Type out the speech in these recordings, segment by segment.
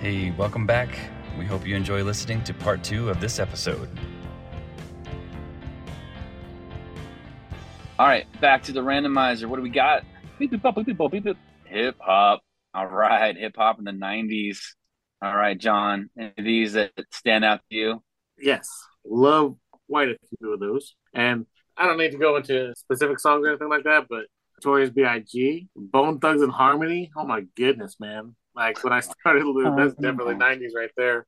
Hey, welcome back. We hope you enjoy listening to part two of this episode. All right, back to the randomizer. What do we got? Beep, beep, bop, beep, beep, beep, beep. Hip hop. All right, hip hop in the 90s. All right, John, any of these that stand out to you? Yes, love quite a few of those. And I don't need to go into specific songs or anything like that, but Notorious B.I.G., Bone Thugs and Harmony. Oh my goodness, man! Like when I started, that's definitely '90s right there.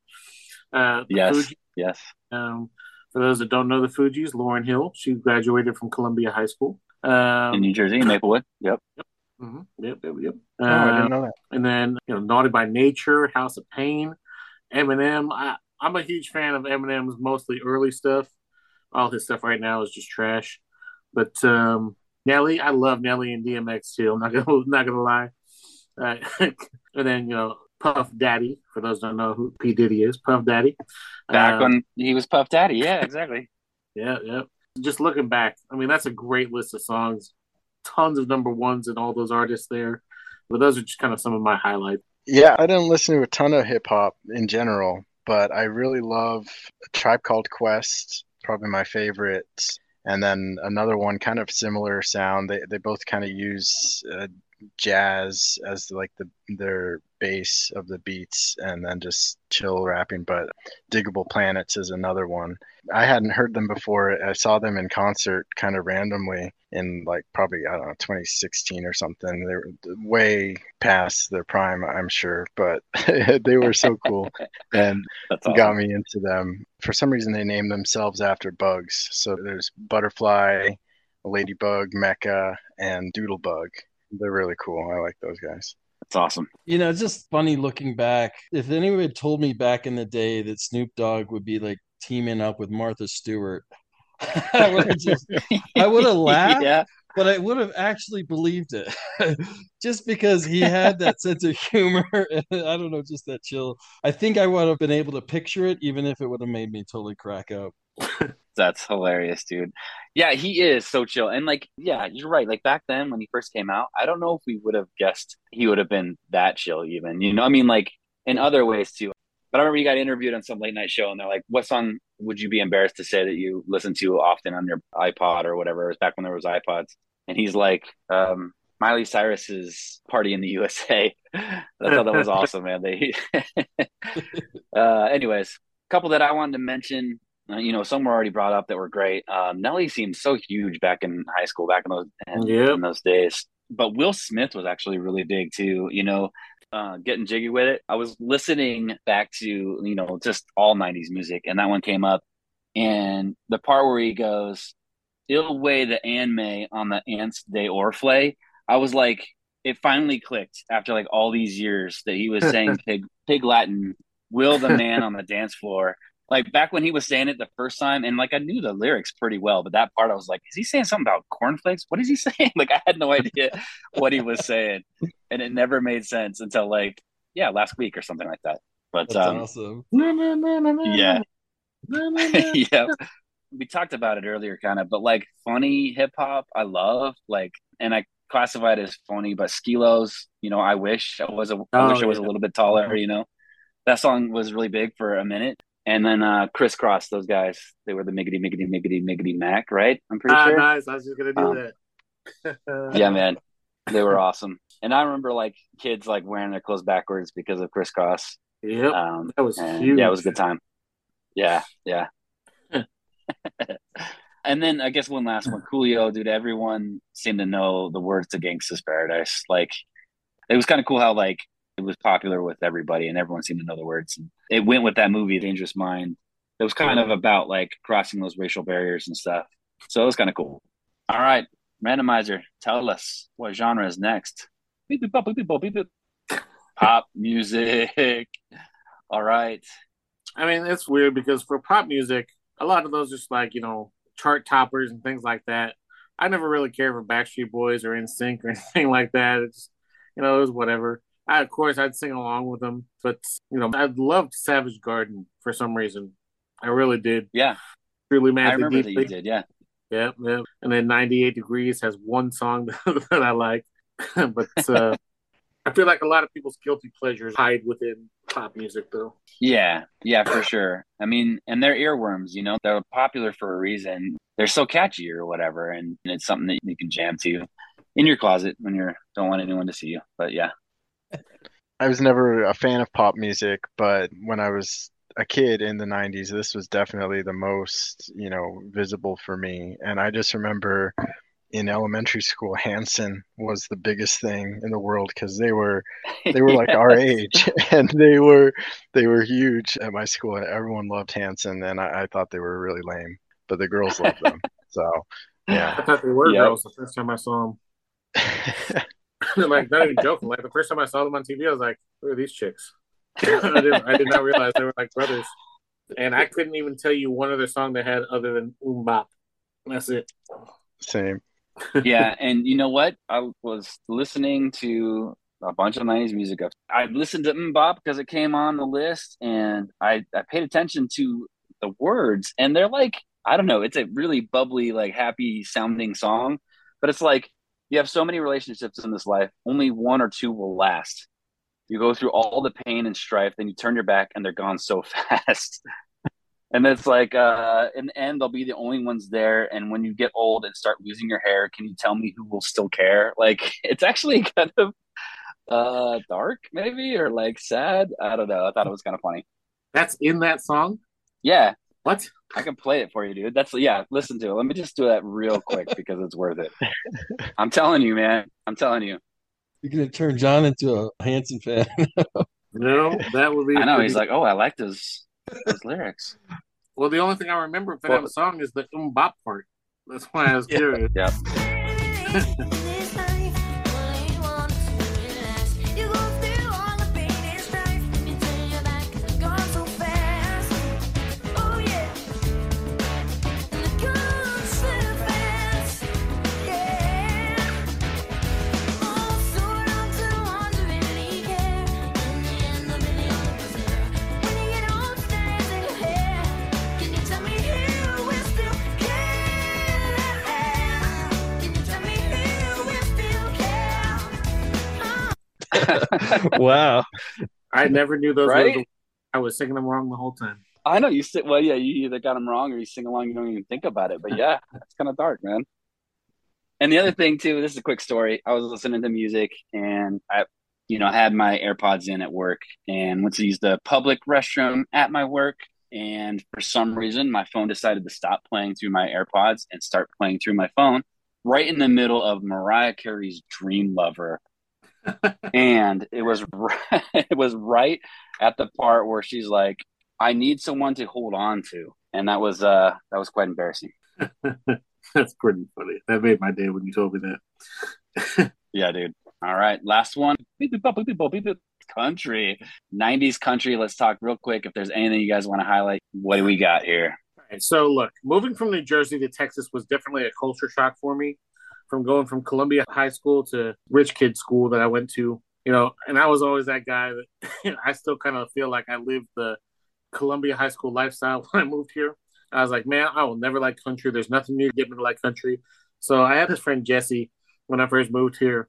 Uh, Yes, Fugees, yes. um, for those that don't know the Fugees, Lauryn Hill, she graduated from Columbia High School. Um, In New Jersey, Maplewood. Yep. mhm, Yep, yep, yep. Oh, I didn't know that. and then you know Naughty by Nature, House of Pain, Eminem. I, I'm a huge fan of Eminem's mostly early stuff. All his stuff right now is just trash. But um, Nelly, I love Nelly and DMX too. I'm not gonna not gonna lie. Uh, and then you know Puff Daddy. For those who don't know who P Diddy is, Puff Daddy. Back Um, when he was Puff Daddy. Yeah, exactly. yeah, yeah. Just looking back, I mean that's a great list of songs. Tons of number ones and all those artists there. But those are just kind of some of my highlights. Yeah, I didn't listen to a ton of hip hop in general, but I really love a Tribe Called Quest, probably my favorite. And then another one, kind of similar sound. They they both kind of use uh, jazz as like the their base of the beats, and then just chill rapping. But Diggable Planets is another one. I hadn't heard them before. I saw them in concert kind of randomly in like probably I don't know 2016 or something. They were way past their prime, I'm sure, but they were so cool and awesome. got me into them. For some reason, they named themselves after bugs. So there's Butterfly, Ladybug, Mecca, and Doodlebug. They're really cool. I like those guys. That's awesome. You know, it's just funny looking back. If anyone had told me back in the day that Snoop Dogg would be like teaming up with Martha Stewart, I would have just, I would have laughed, yeah. but I would have actually believed it, just because he had that sense of humor. I don't know, just that chill. I think I would have been able to picture it, even if it would have made me totally crack up. That's hilarious, dude. Yeah, he is so chill. And like, yeah, you're right. Like back then when he first came out, I don't know if we would have guessed he would have been that chill even. You know, I mean like in other ways too. But I remember you got interviewed on some late night show and they're like, What song would you be embarrassed to say that you listen to often on your iPod or whatever? It was back when there was iPods. And he's like, um, Miley Cyrus's Party in the USA. I thought that was awesome, man. They uh anyways, a couple that I wanted to mention you know, some were already brought up that were great. Um, Nelly seemed so huge back in high school, back in those in, Yep. in those days. But Will Smith was actually really big too. You know, uh, getting jiggy with it. I was listening back to you know just all '90s music, and that one came up, and the part where he goes, "Il weigh the anme on the ants de orflay." I was like, it finally clicked after like all these years that he was saying pig pig Latin. Will the man on the dance floor? Like back when he was saying it the first time and like i knew the lyrics pretty well but that part i was like is he saying something about cornflakes? What is he saying? Like i had no idea what he was saying and it never made sense until like yeah last week or something like that. But That's um awesome. yeah. Yeah we talked about it earlier kind of but like funny hip hop i love like and i classify it as funny but Skee-Lo's you know i wish i was a I Oh, wish i was a little bit taller you know? That song was really big for a minute and then uh Kris Kross those guys. They were the miggity miggity miggity miggity mac right? I'm pretty Ah, sure. nice. I was just gonna do Um, that. yeah man. They were awesome. And i remember like kids like wearing their clothes backwards because of Kris Kross. Yep. um that was and, huge. yeah it was a good time. Yeah yeah. And then i guess one last one. Coolio dude everyone seemed to know the words to gangsta's paradise. Like it was kind of cool how like it was popular with everybody and everyone seemed to know the words and it went with that movie dangerous mind it was kind of mm-hmm. about like crossing those racial barriers and stuff so it was kind of cool all right randomizer tell us what genre is next Beep, beep, bop, beep, bop, beep, beep. pop music all right I mean, it's weird because for pop music, a lot of those just like you know chart toppers and things like that. I never really cared for Backstreet Boys or NSYNC or anything like that. It's you know it was whatever. I, of course, I'd sing along with them, but you know I loved Savage Garden for some reason. I really did. yeah Truly i Madly remember that you did yeah Yeah, yeah. And then 98 Degrees has one song that I like. but uh, I feel like a lot of people's guilty pleasures hide within pop music though. Yeah, yeah, for sure. I mean, and they're earworms, you know, they're popular for a reason. They're so catchy or whatever, and it's something that you can jam to in your closet when you don't want anyone to see you. But yeah. I was never a fan of pop music, but when I was a kid in the 90s, this was definitely the most, you know, visible for me. And I just remember in elementary school, Hanson was the biggest thing in the world because they were they were like our age and they were they were huge at my school and everyone loved Hanson and I, I thought they were really lame, but the girls loved them. So yeah. I thought they were Yep. girls the first time I saw them. like not even joking. Like the first time I saw them on TV, I was like, "Who are these chicks?" I, didn't, I did not realize they were like brothers. And I couldn't even tell you one other song they had other than "Um Bop." That's it. Same. yeah, and you know what? I was listening to a bunch of '90s music. I listened to MMMBop because it came on the list, and I I paid attention to the words, and they're like I don't know. It's a really bubbly, like happy sounding song, but it's like you have so many relationships in this life. Only one or two will last. You go through all the pain and strife, then you turn your back, and they're gone so fast. And it's like, uh, in the end, they'll be the only ones there. And when you get old and start losing your hair, can you tell me who will still care? Like, it's actually kind of uh, dark, maybe, or like sad. I don't know. I thought it was kind of funny. That's in that song. Yeah, What? I can play it for you, dude. That's yeah. Listen to it. Let me just do that real quick because it's worth it. I'm telling you, man. I'm telling you. You're gonna turn John into a Hanson fan. No, that would be. I know. He's like, oh, I like those those lyrics. well, the only thing I remember from Well- that song is the "Um Bop" part. That's why I was curious. Yep. wow. I never knew those. Right? I was singing them wrong the whole time. I know you sit well, yeah, you either got them wrong or you sing along, you don't even think about it. But yeah, it's kind of dark, man. And the other thing too, this is a quick story. I was listening to music and I, you know, had my AirPods in at work and went to use the public restroom at my work. And for some reason, my phone decided to stop playing through my AirPods and start playing through my phone right in the middle of Mariah Carey's Dream Lover. And it was right, it was right at the part where she's like, I need someone to hold on to. And that was uh that was quite embarrassing. That's pretty funny. That made my day when you told me that. Yeah, dude. All right. Last one. Beep, beep, beep, beep, beep. Country. 90s country. Let's talk real quick. If there's anything you guys want to highlight, what do we got here? So look, moving from New Jersey to Texas was definitely a culture shock for me. From going from Columbia High School to rich kid school that I went to, you know, and I was always that guy that I still kind of feel like I lived the Columbia High School lifestyle when I moved here. I was like, man, I will never like country. There's nothing new to get me to like country. So I had this friend Jesse when I first moved here,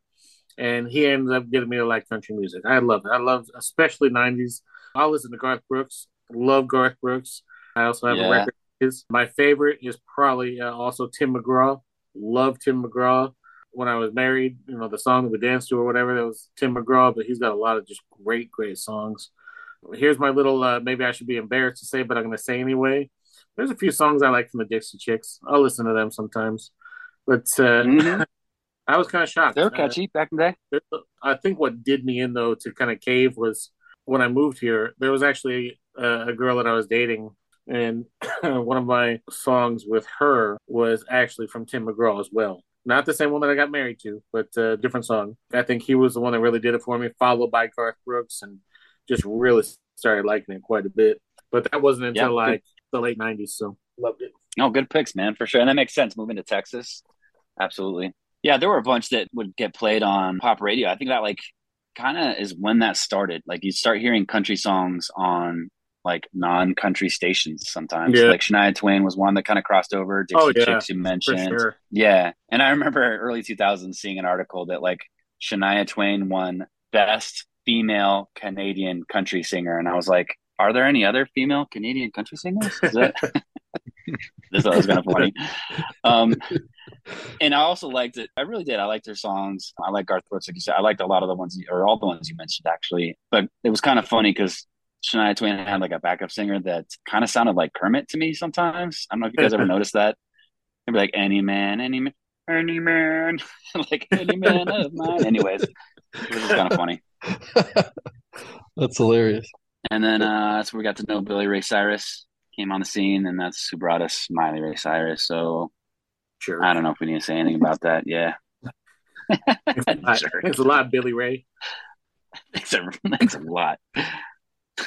and he ended up getting me to like country music. I love it. I love especially '90s. I listen to Garth Brooks. Love Garth Brooks. I also have Yeah. a record. His my favorite is probably uh, also Tim McGraw. Love Tim McGraw. When I was married, you know the song that we danced to or whatever that was Tim McGraw, but he's got a lot of just great, great songs. Here's my little. Uh, maybe I should be embarrassed to say, but I'm going to say anyway. There's a few songs I like from the Dixie Chicks. I'll listen to them sometimes, but uh, Mhm. I was kind of shocked. They were Uh, catchy back in the day. I think what did me in though to kind of cave was when I moved here. There was actually uh, a girl that I was dating, and one of my songs with her was actually from Tim McGraw as well. Not the same one that I got married to, but a different song. I think he was the one that really did it for me, followed by Garth Brooks, and just really started liking it quite a bit. But that wasn't until Yeah, like the late '90s, so loved it. Oh, good picks, man, for sure. And that makes sense. Moving to Texas. Absolutely. Yeah, there were a bunch that would get played on pop radio. I think that like kind of is when that started. Like you start hearing country songs on like non-country stations sometimes. Yeah. Like Shania Twain was one that kind of crossed over. Dixie Oh, yeah, Chicks you mentioned. sure. Yeah. And I remember early 2000s seeing an article that like Shania Twain won best female Canadian country singer, and I was like, "Are there any other female Canadian country singers?" Is that this was kind of funny. Um, and I also liked it. I really did. I liked her songs. I like Garth Brooks, like you said. I liked a lot of the ones, you, or all the ones you mentioned, actually. But it was kind of funny because Shania Twain had like a backup singer that kind of sounded like Kermit to me sometimes. I don't know if you guys ever noticed that. They'd be like, "Any man, any man, any man, like any man of mine." Anyways, it was kind of funny. That's hilarious. And then uh, that's where we got to know Billy Ray Cyrus came on the scene, and that's who brought us Miley Ray Cyrus. So Sure. I don't know if we need to say anything about that. Yeah. Thanks, Sure. Thanks a lot, Billy Ray. Thanks a, thanks a lot.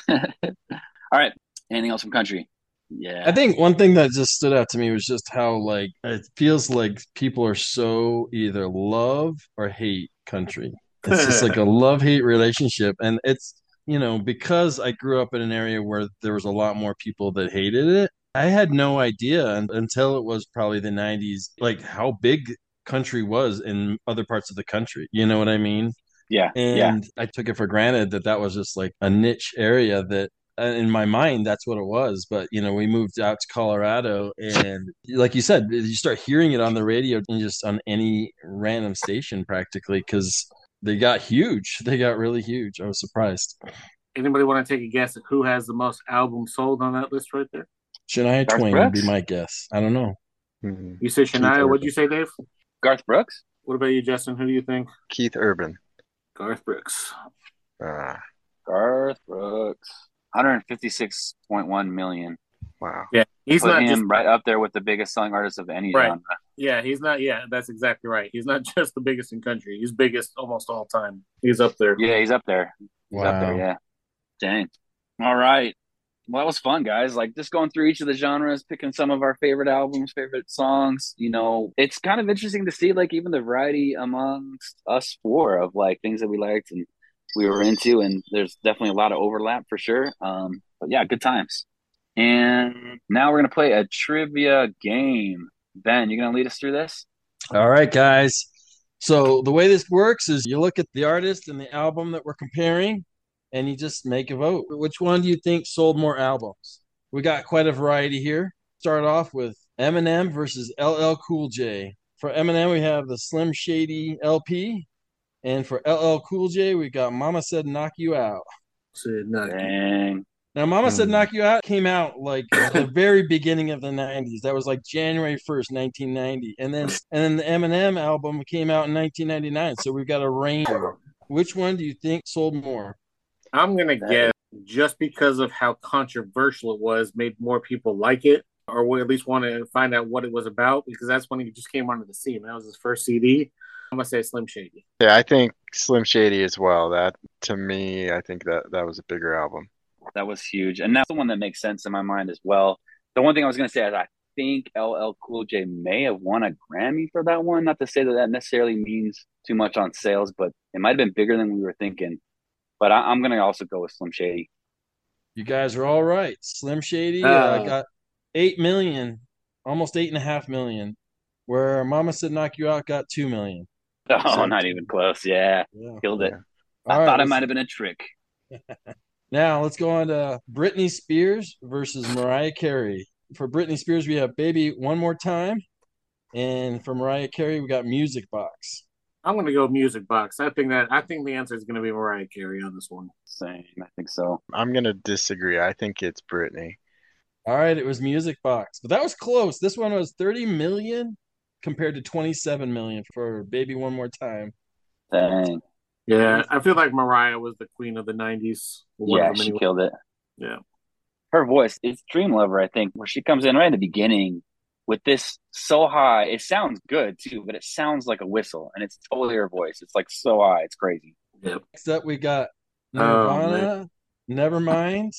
All right. Anything else from country? Yeah. I think one thing that just stood out to me was just how like it feels like people are so either love or hate country. It's just like a love hate relationship, and it's you know because I grew up in an area where there was a lot more people that hated it. I had no idea until it was probably the '90s, like how big country was in other parts of the country. You know what I mean? Yeah. And yeah. I took it for granted that that was just like a niche area that uh, in my mind that's what it was but you know we moved out to colorado and like you said you start hearing it on the radio and just on any random station practically because they got huge they got really huge i was surprised Anybody want to take a guess at who has the most albums sold on that list right there? shania Garth twain would be my guess i don't know Mhm. You say Shania. What'd you say, Dave? Garth Brooks? What about you, Justin? Who do you think? Keith Urban. Garth Brooks. Ah, Garth Brooks. 156.1 million. wow. Yeah, he's Put not him just right up there with the biggest selling artist of any Right. genre. Yeah, he's not. Yeah, that's exactly right. He's not just the biggest in country. He's biggest almost all time. He's up there. Yeah, he's up there. He's up there, Wow. yeah. Dang. All right. Well, that was fun, guys. Like just going through each of the genres, picking some of our favorite albums, favorite songs. You know, it's kind of interesting to see like even the variety amongst us four of like things that we liked and we were into, and there's definitely a lot of overlap for sure. Um, but yeah, good times. And now we're gonna play a trivia game. Ben, you're gonna lead us through this? All right, guys. So the way this works is you look at the artist and the album that we're comparing, and you just make a vote. Which one do you think sold more albums? We got quite a variety here. Start off with Eminem versus LL Cool J. For Eminem, we have the Slim Shady LP, and for LL Cool J, we got Mama Said Knock You Out. Said not. Dang. Now, Mama Said Hmm. Knock You Out came out like the very beginning of the 90s. That was like January 1st, 1990. And then and then the Eminem album came out in 1999. So we've got a range. Which one do you think sold more? I'm gonna guess just because of how controversial it was, made more people like it, or we at least want to find out what it was about, because that's when he just came onto the scene. That was his first CD. I'm gonna say Slim Shady. Yeah, I think Slim Shady as well. That to me, I think that that was a bigger album. That was huge. And that's the one that makes sense in my mind as well. The one thing I was going to say is I think LL Cool J may have won a Grammy for that one. Not to say that that necessarily means too much on sales, but it might have been bigger than we were thinking. But I, I'm going to also go with Slim Shady. You guys are all right. Slim Shady uh, Uh. got 8 million, almost 8.5 million, where Mama Said Knock You Out got 2 million. Oh, So- not even close. Yeah, Yeah. killed it. Yeah. I right, thought it might have been a trick. Now let's go on to Britney Spears versus Mariah Carey. For Britney Spears, we have Baby One More Time. And for Mariah Carey, we got Music Box. I'm gonna go Music Box. I think that I think the answer is gonna be Mariah Carey on this one. Same. I think so. I'm gonna disagree. I think it's Britney. All right, it was Music Box. But that was close. This one was 30 million compared to 27 million for Baby One More Time. Dang. Yeah, I feel like Mariah was the queen of the '90s. Yeah, she killed it. Yeah. Her voice, it's Dream Lover, I think, where she comes in right in the beginning with this so high. It sounds good too, but it sounds like a whistle, and it's totally her voice. It's like so high, it's crazy. Next up, we got Oh, Nirvana, Nevermind,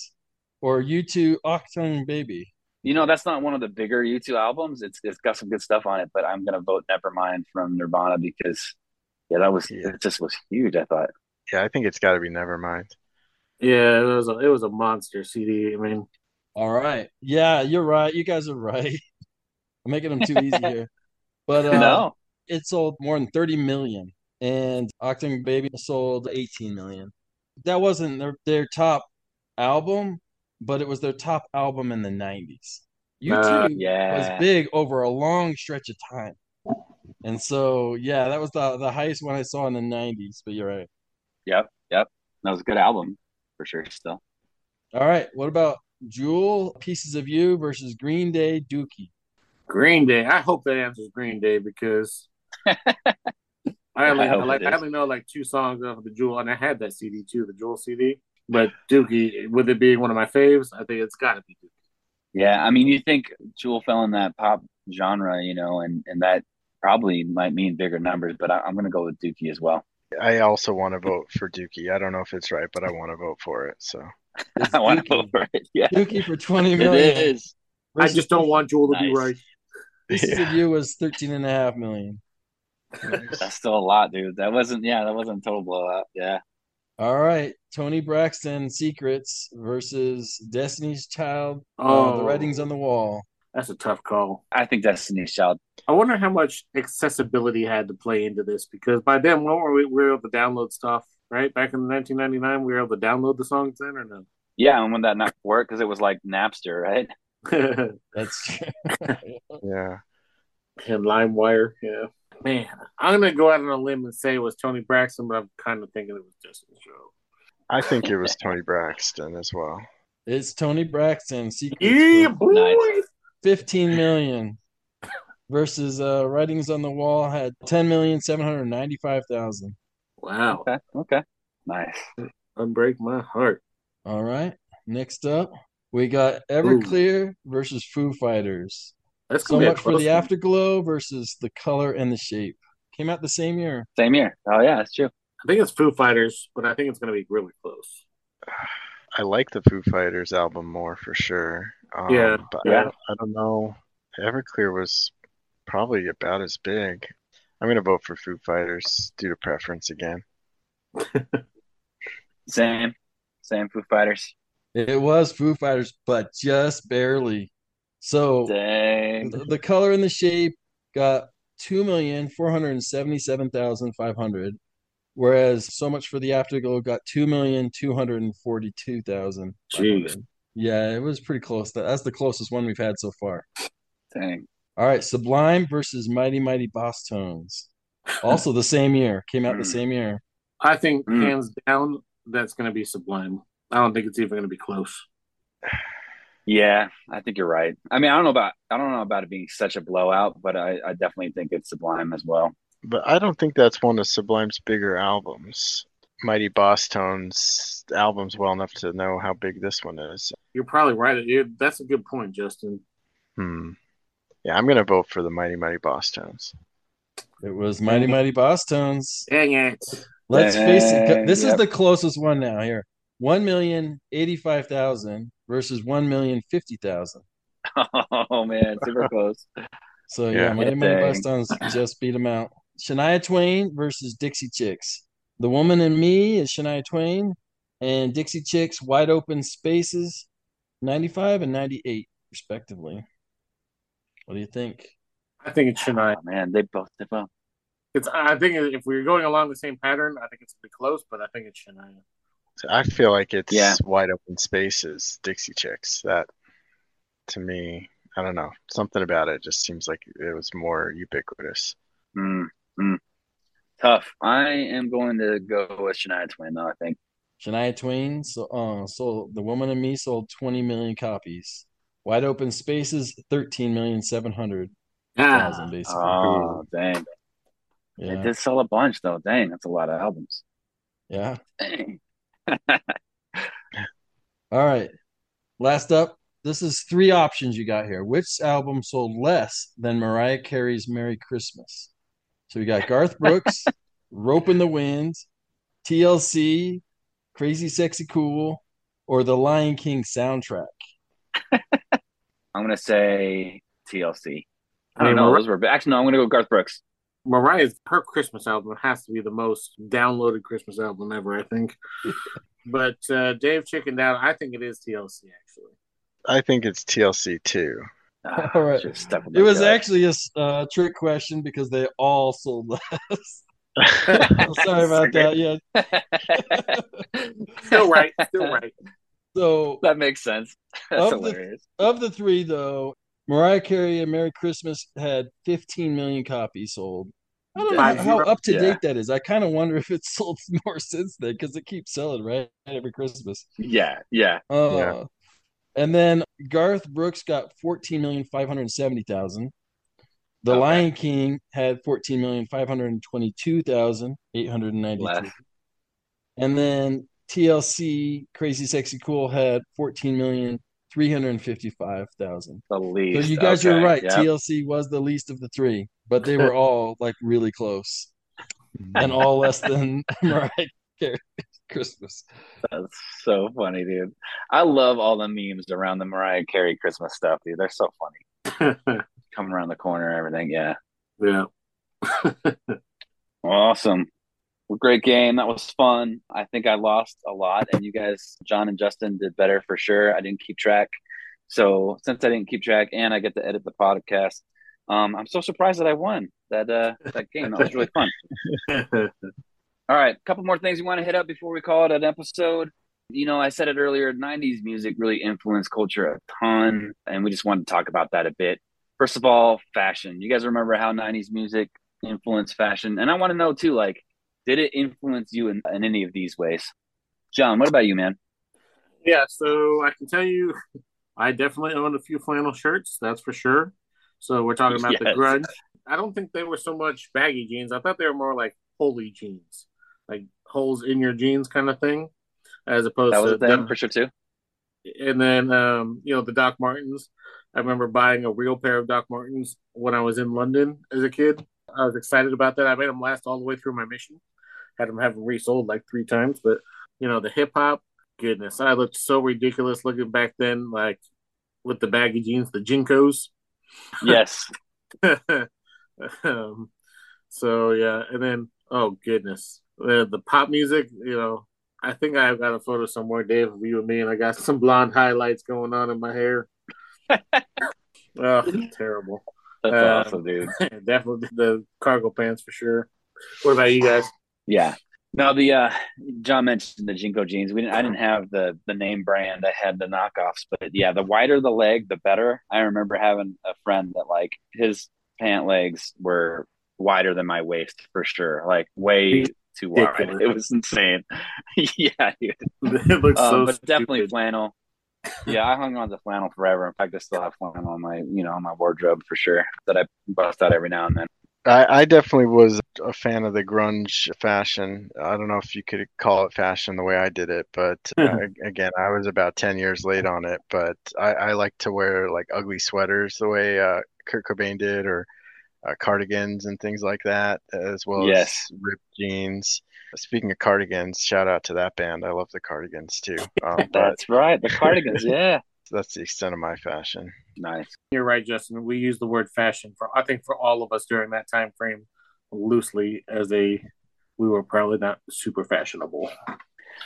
or U2 Achtung Baby. You know, that's not one of the bigger U2 albums. It's it's got some good stuff on it, but I'm gonna vote Nevermind from Nirvana because yeah, that was Yeah. it just was huge, I thought. Yeah, I think it's got to be Nevermind. Yeah, it was a it was a monster CD. I mean, All right. Yeah, you're right. You guys are right. I'm making them too easy here. But uh, no. it sold more than 30 million, and Achtung Baby sold 18 million. that wasn't their, their top album, but it was their top album in the 90s. U2 Uh, yeah. was big over a long stretch of time. And so, yeah, that was the, the highest one I saw in the 90s, but you're right. Yep, yep. That was a good album for sure. Still, All right, what about Jewel, Pieces of You versus Green Day, Dookie? Green Day. I hope that answers Green Day because I only I hope like I is. only know like two songs off of the Jewel, and I had that CD too, the Jewel CD. But Dookie, with it being one of my faves, I think it's got to be Dookie. yeah. I mean, you think Jewel fell in that pop genre, you know, and and that probably might mean bigger numbers, but I, I'm gonna go with Dookie as well. I also want to vote for Dookie. I don't know if it's right, but I want to vote for it. So I want to vote for it. Yeah, Dookie for 20 it million. is. I just don't want Jewel to be right. Pieces of You was 13 and a half million. That's still a lot, dude. That wasn't. Yeah, that wasn't a total blowout. Yeah. All right, Toni Braxton, Secrets versus Destiny's Child, Oh, uh, The Writings on the Wall. that's a tough call. I think Destiny's Child. I wonder how much accessibility had to play into this because by then, when were we, we were able to download stuff, right? Back in 1999, we were able to download the songs then or Yeah, and when that not work because it was like Napster, right? No? That's true. yeah, and LimeWire, yeah. Man, I'm gonna go out on a limb and say it was Toni Braxton, but I'm kind of thinking it was Justin Show. I think it was Toni Braxton as well. it's Toni Braxton, Secrets Yeah, boy. Nice. 15 million versus uh, Writings on the Wall had 10 million 795,000. Wow, Okay. Okay. Nice. unbreak my heart. All right, next up we got Everclear versus Foo Fighters. That's So gonna be a much for the afterglow versus the color and the shape. Came out the same year. Same year. Oh yeah, that's true. I think it's Foo Fighters, but I think it's gonna be really close. I like the Foo Fighters album more for sure. Um, Yeah, but yeah. I, don't, I don't know. Everclear was probably about as big. I'm gonna vote for Foo Fighters due to preference again. Same. Same Foo Fighters. It was Foo Fighters, but just barely. So Dang. the, the color and the shape got two million four hundred seventy-seven thousand five hundred, whereas so much for the afterglow got two million two hundred forty-two thousand. Jeez. Yeah, it was pretty close. That's the closest one we've had so far. Dang. All right, Sublime versus Mighty Mighty Bosstones. Also the same year, came out the Mm. same year. I think Mm. hands down that's gonna be Sublime. I don't think it's even gonna be close. Yeah, I think you're right. I mean, I don't know about I don't know about it being such a blowout, but I, I definitely think it's Sublime as well. But I don't think that's one of Sublime's bigger albums. Mighty Bosstones album's well enough to know how big this one is. You're probably right. It- that's a good point, Justin. Hmm. Yeah, I'm gonna vote for the Mighty Mighty Bosstones. It was Mighty Mighty Boss Tones. Dang it. Let's face it. Dang, This is the closest one now here. One million eighty-five thousand versus one million fifty thousand. Oh man, super close. So yeah, Yeah. Mighty Mighty Boss Dang. Tones just beat them out. Shania Twain versus Dixie Chicks. The Woman in Me is Shania Twain, and Dixie Chicks Wide Open Spaces, ninety-five and ninety-eight respectively. What do you think? I think it's Shania. Oh, man, they both they both. It's. I think if we're going along the same pattern, I think it's gonna be close, but I think it's Shania. So I feel like it's Yeah. wide open spaces, Dixie Chicks. That to me, I don't know. Something about it just seems like it was more ubiquitous. Mm, mm. Tough. I am going to go with Shania Twain though. I think. Shania Twain so, uh, sold The Woman in Me sold 20 million copies. Wide Open Spaces 13 million 700 Ah, basically. Oh dang, it did sell a bunch though. Dang, that's a lot of albums. Yeah. Dang. All right. Last up, this is three options you got here. Which album sold less than Mariah Carey's Merry Christmas? So we got Garth Brooks, Ropin' the Wind, TLC, Crazy Sexy Cool, or the Lion King soundtrack. I'm gonna say TLC. I I don't know. Mar- Those were actually no. I'm gonna go Garth Brooks. Mariah's her Christmas album has to be the most downloaded Christmas album ever. I think. but uh, Dave chickened out. I think it is TLC actually. I think it's TLC too. Ah, All right. should've stuck with It was gut. actually a uh, trick question because they all sold less. Sorry about that. Yeah. Still right. Still right. So That makes sense. That's Of the- of the three, though, Mariah Carey and Merry Christmas had 15 million copies sold. I don't know Five how, how zero. up to Yeah. date that is. I kind of wonder if it's sold more since then because it keeps selling right every Christmas. Yeah, yeah. Uh, Yeah. And then Garth Brooks got 14,570,000. The Okay. Lion King had 14,522,892. Less. And then TLC Crazy Sexy Cool had 14,355,000. The So least. you guys Okay, are right. yep. TLC was the least of the three, but they were all like really close and all less than Mariah Carey Christmas. That's so funny, dude. I love all the memes around the Mariah Carey Christmas stuff, dude. They're so funny. Coming around the corner, everything. Yeah. yeah. Awesome. Well, great game. That was fun. I think I lost a lot, and you guys, John and Justin, did better for sure. I didn't keep track. So since I didn't keep track and I get to edit the podcast, um, I'm so surprised that I won that uh, that game. That was really fun. All right, a couple more things we want to hit up before we call it an episode. You know, I said it earlier, 90s music really influenced culture a ton, and we just wanted to talk about that a bit. First of all, fashion. You guys remember how 90s music influenced fashion? And I want to know too, like, did it influence you in, in any of these ways? John, what about you, man? Yeah, so I can tell you, I definitely owned a few flannel shirts, that's for sure. So we're talking about the Yes. grunge. I don't think they were so much baggy jeans. I thought they were more like holy jeans, like holes in your jeans kind of thing, as opposed That was to thing for sure too. and then um, you know the Doc Martens. I remember buying a real pair of Doc Martens when I was in London as a kid. I was excited about that. I made them last all the way through my mission. Had them have them resold like three times, but you know the hip hop. Goodness, I looked so ridiculous looking back then, like with the baggy jeans, the JNCOs. Yes. um, so yeah, and then oh goodness, the, the pop music. You know, I think I've got a photo somewhere, Dave, of you and me, and I got some blonde highlights going on in my hair. oh, terrible. That's Uh, awesome, dude. Definitely the cargo pants for sure. What about you guys? Yeah. No, the uh John mentioned the JNCO jeans. We didn't I didn't have the the name brand. I had the knockoffs, but yeah, the wider the leg, the better. I remember having a friend that like his pant legs were wider than my waist for sure. Like way too wide. Ridiculous. It was insane. yeah, dude. it looks Um, so but definitely flannel. Yeah, I hung on to flannel forever. In fact, I still have flannel on my, you know, on my wardrobe for sure that I bust out every now and then. I, I definitely was a fan of the grunge fashion. I don't know if you could call it fashion the way I did it, but uh, again, I was about 10 years late on it. But I, I like to wear like ugly sweaters the way uh, Kurt Cobain did, or uh, cardigans and things like that, as well Yes. as ripped jeans. Speaking of cardigans, shout out to that band. I love the cardigans too. Um, but That's right. The cardigans, yeah. That's the extent of my fashion. Nice. You're right, Justin. We use the word fashion for I think for all of us during that time frame loosely as a we were probably not super fashionable.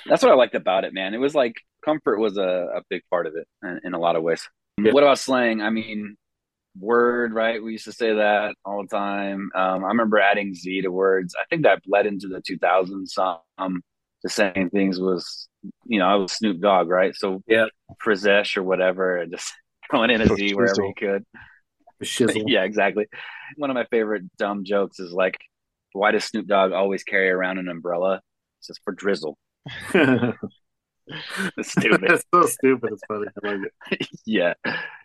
That's what I liked about it, man. It was like comfort was a, a big part of it in, in a lot of ways. Yeah. What about slang? I mean, word, right? We used to say that all the time. Um, I remember adding Z to words. I think that bled into the 2000s. Some the saying things was, you know, I was Snoop Dogg, right? So Yeah. Frizesh or whatever, and just going in a Z wherever Frizzle. you could. Shizzle. Yeah, exactly. One of my favorite dumb jokes is like, why does Snoop Dogg always carry around an umbrella? It's just for drizzle. It's stupid. It's so stupid. It's funny. I like it. yeah.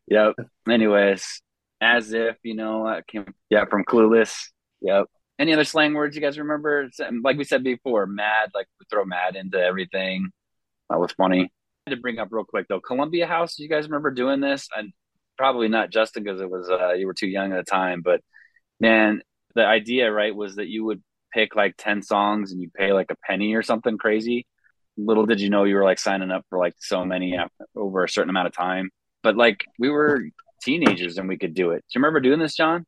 Yep. Anyways, as if, you know, I came, yeah, from Clueless. Yep. Any other slang words you guys remember? Um, Like we said before, mad, like we throw mad into everything. That was funny. I had to bring up real quick though, Columbia House. Do You guys remember doing this? And probably not Justin because it was, uh, you were too young at the time, but man, the idea, right, was that you would pick like 10 songs and you pay like a penny or something crazy. Little did you know you were like signing up for like so many over a certain amount of time. But like we were teenagers and we could do it. Do you remember doing this, John?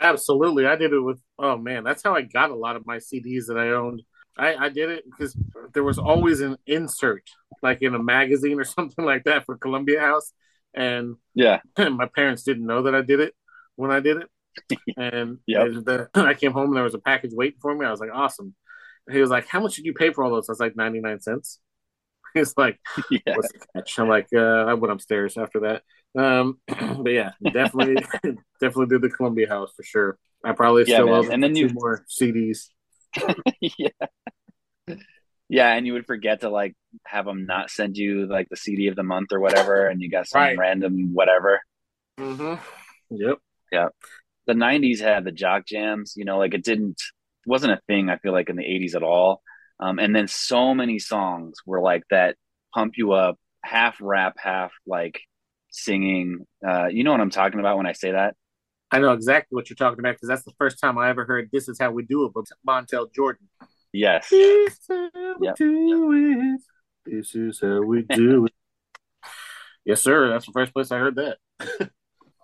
Absolutely. I did it with oh man, that's how I got a lot of my CDs that I owned. I, I did it because there was always an insert, like in a magazine or something like that for Columbia House. And Yeah. my parents didn't know that I did it when I did it. And, the, I came home and there was a package waiting for me. I was like, awesome. And he was like, how much did you pay for all those? I was like, 99 cents. He's like, yeah. what's the catch? I'm like, uh, I went upstairs after that. Um, but yeah, definitely, definitely did the Columbia House for sure. I probably Yeah, still man. owe And then two you- more CDs. yeah. Yeah, and you would forget to like have them not send you like the CD of the month or whatever, and you got some Right. random whatever. Mm-hmm. Yep. Yeah. The '90s had the jock jams, you know, like it didn't wasn't a thing. I feel like in the '80s at all. Um, and then so many songs were like that, pump you up, half rap, half like singing. Uh, you know what I'm talking about when I say that? I know exactly what you're talking about because that's the first time I ever heard "This Is How We Do It" by Montell Jordan. Yes. This is how we Yep. do it. This is how we do it. yes, sir. That's the first place I heard that.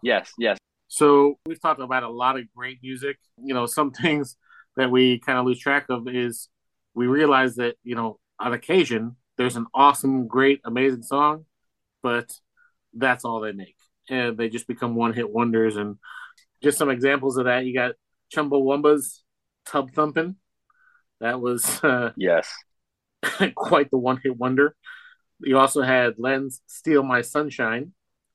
Yes. Yes. So we've talked about a lot of great music. You know, some things that we kind of lose track of is we realize that you know on occasion there's an awesome, great, amazing song, but that's all they make, and they just become one-hit wonders. And just some examples of that, you got Chumbawamba's "Tub Thumping. That was uh, Yes. quite the one-hit wonder. You also had Len's "Steal My Sunshine."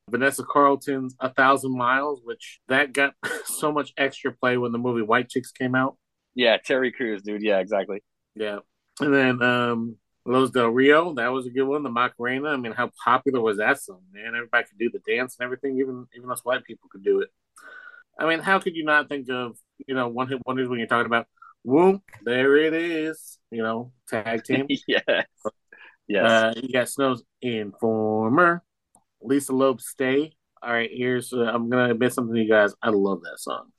Vanessa Carlton's A Thousand Miles, which that got so much extra play when the movie White Chicks came out. Yeah. Terry Crews, dude. Yeah. Exactly. Yeah. And then um Los Del Rio, that was a good one. The Macarena. I mean, how popular was that song, man? Everybody could do the dance and everything, even even us white people could do it. I mean, how could you not think of, you know, one hit wonders when you're talking about whoop, there it is, you know, tag team. yeah. Yes. Uh, you got Snow's Informer, Lisa Loeb, Stay. All right, here's uh, I'm gonna admit something to you guys. I love that song.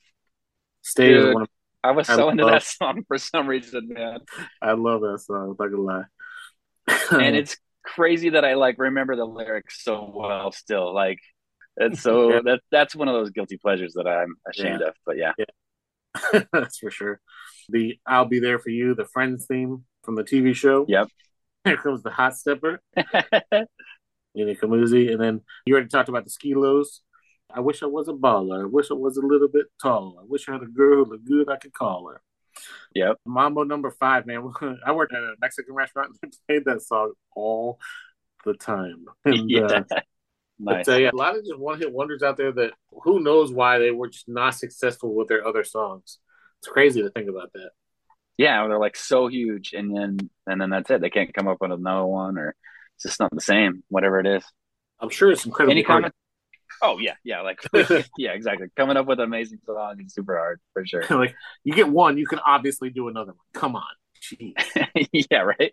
Stay is one of I was I so into love- that song for some reason, man. I love that song. I'm not gonna lie. and it's crazy that I like remember the lyrics so well still. Like and so Yeah. that that's one of those guilty pleasures that I'm ashamed of. But yeah. that's for sure. The "I'll Be There for You," the Friends theme from the TV show. Yep. Here comes the Hot Stepper, Ini Kamoze, and then you already talked about the Skee-Lo's. I wish I was a baller. I wish I was a little bit taller. I wish I had a girl who looked good. I could call her. Yep. Mambo number five, man. I worked at a Mexican restaurant and they played that song all the time. And, yeah. uh, nice. But yeah, a lot of just one hit wonders out there that who knows why they were just not successful with their other songs. It's crazy to think about that. Yeah, they're like so huge and then and then that's it. They can't come up with another one or it's just not the same, whatever it is. I'm sure it's incredibly Any hard. Oh yeah, yeah, like yeah, exactly. Coming up with an amazing song is super hard for sure. like you get one, you can obviously do another one. Come on, jeez. yeah, right.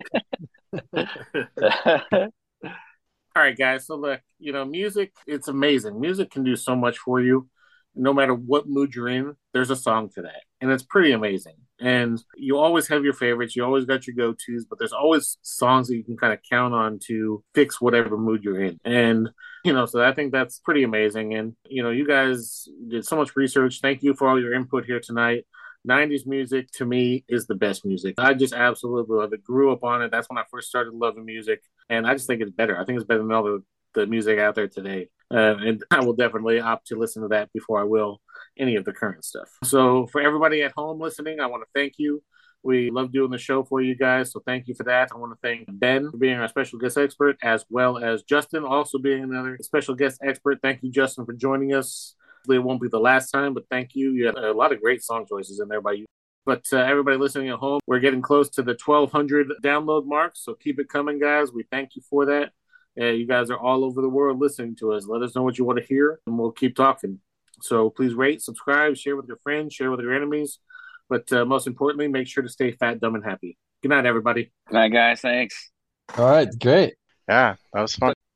All right, guys. So look, you know, music, it's amazing. Music can do so much for you. No matter what mood you're in, there's a song for that. And it's pretty amazing. And you always have your favorites. You always got your go-tos, but there's always songs that you can kind of count on to fix whatever mood you're in. And, you know, so I think that's pretty amazing. And, you know, you guys did so much research. Thank you for all your input here tonight. 90s music to me is the best music. I just absolutely love it. Grew up on it. That's when I first started loving music. And I just think it's better. I think it's better than all the, the music out there today. Uh, and I will definitely opt to listen to that before I will any of the current stuff. So for everybody at home listening, I want to thank you. We love doing the show for you guys. So thank you for that. I want to thank Ben for being our special guest expert, as well as Justin also being another special guest expert. Thank you, Justin, for joining us. It won't be the last time, but thank you. You had a lot of great song choices in there by you. But uh, everybody listening at home, we're getting close to the 1,200 download mark. So keep it coming, guys. We thank you for that. Uh, you guys are all over the world listening to us. Let us know what you want to hear, and we'll keep talking. So please rate, subscribe, share with your friends, share with your enemies. But uh, most importantly, make sure to stay fat, dumb, and happy. Good night, everybody. Good night, guys. Thanks. All right, great. Yeah, that was fun.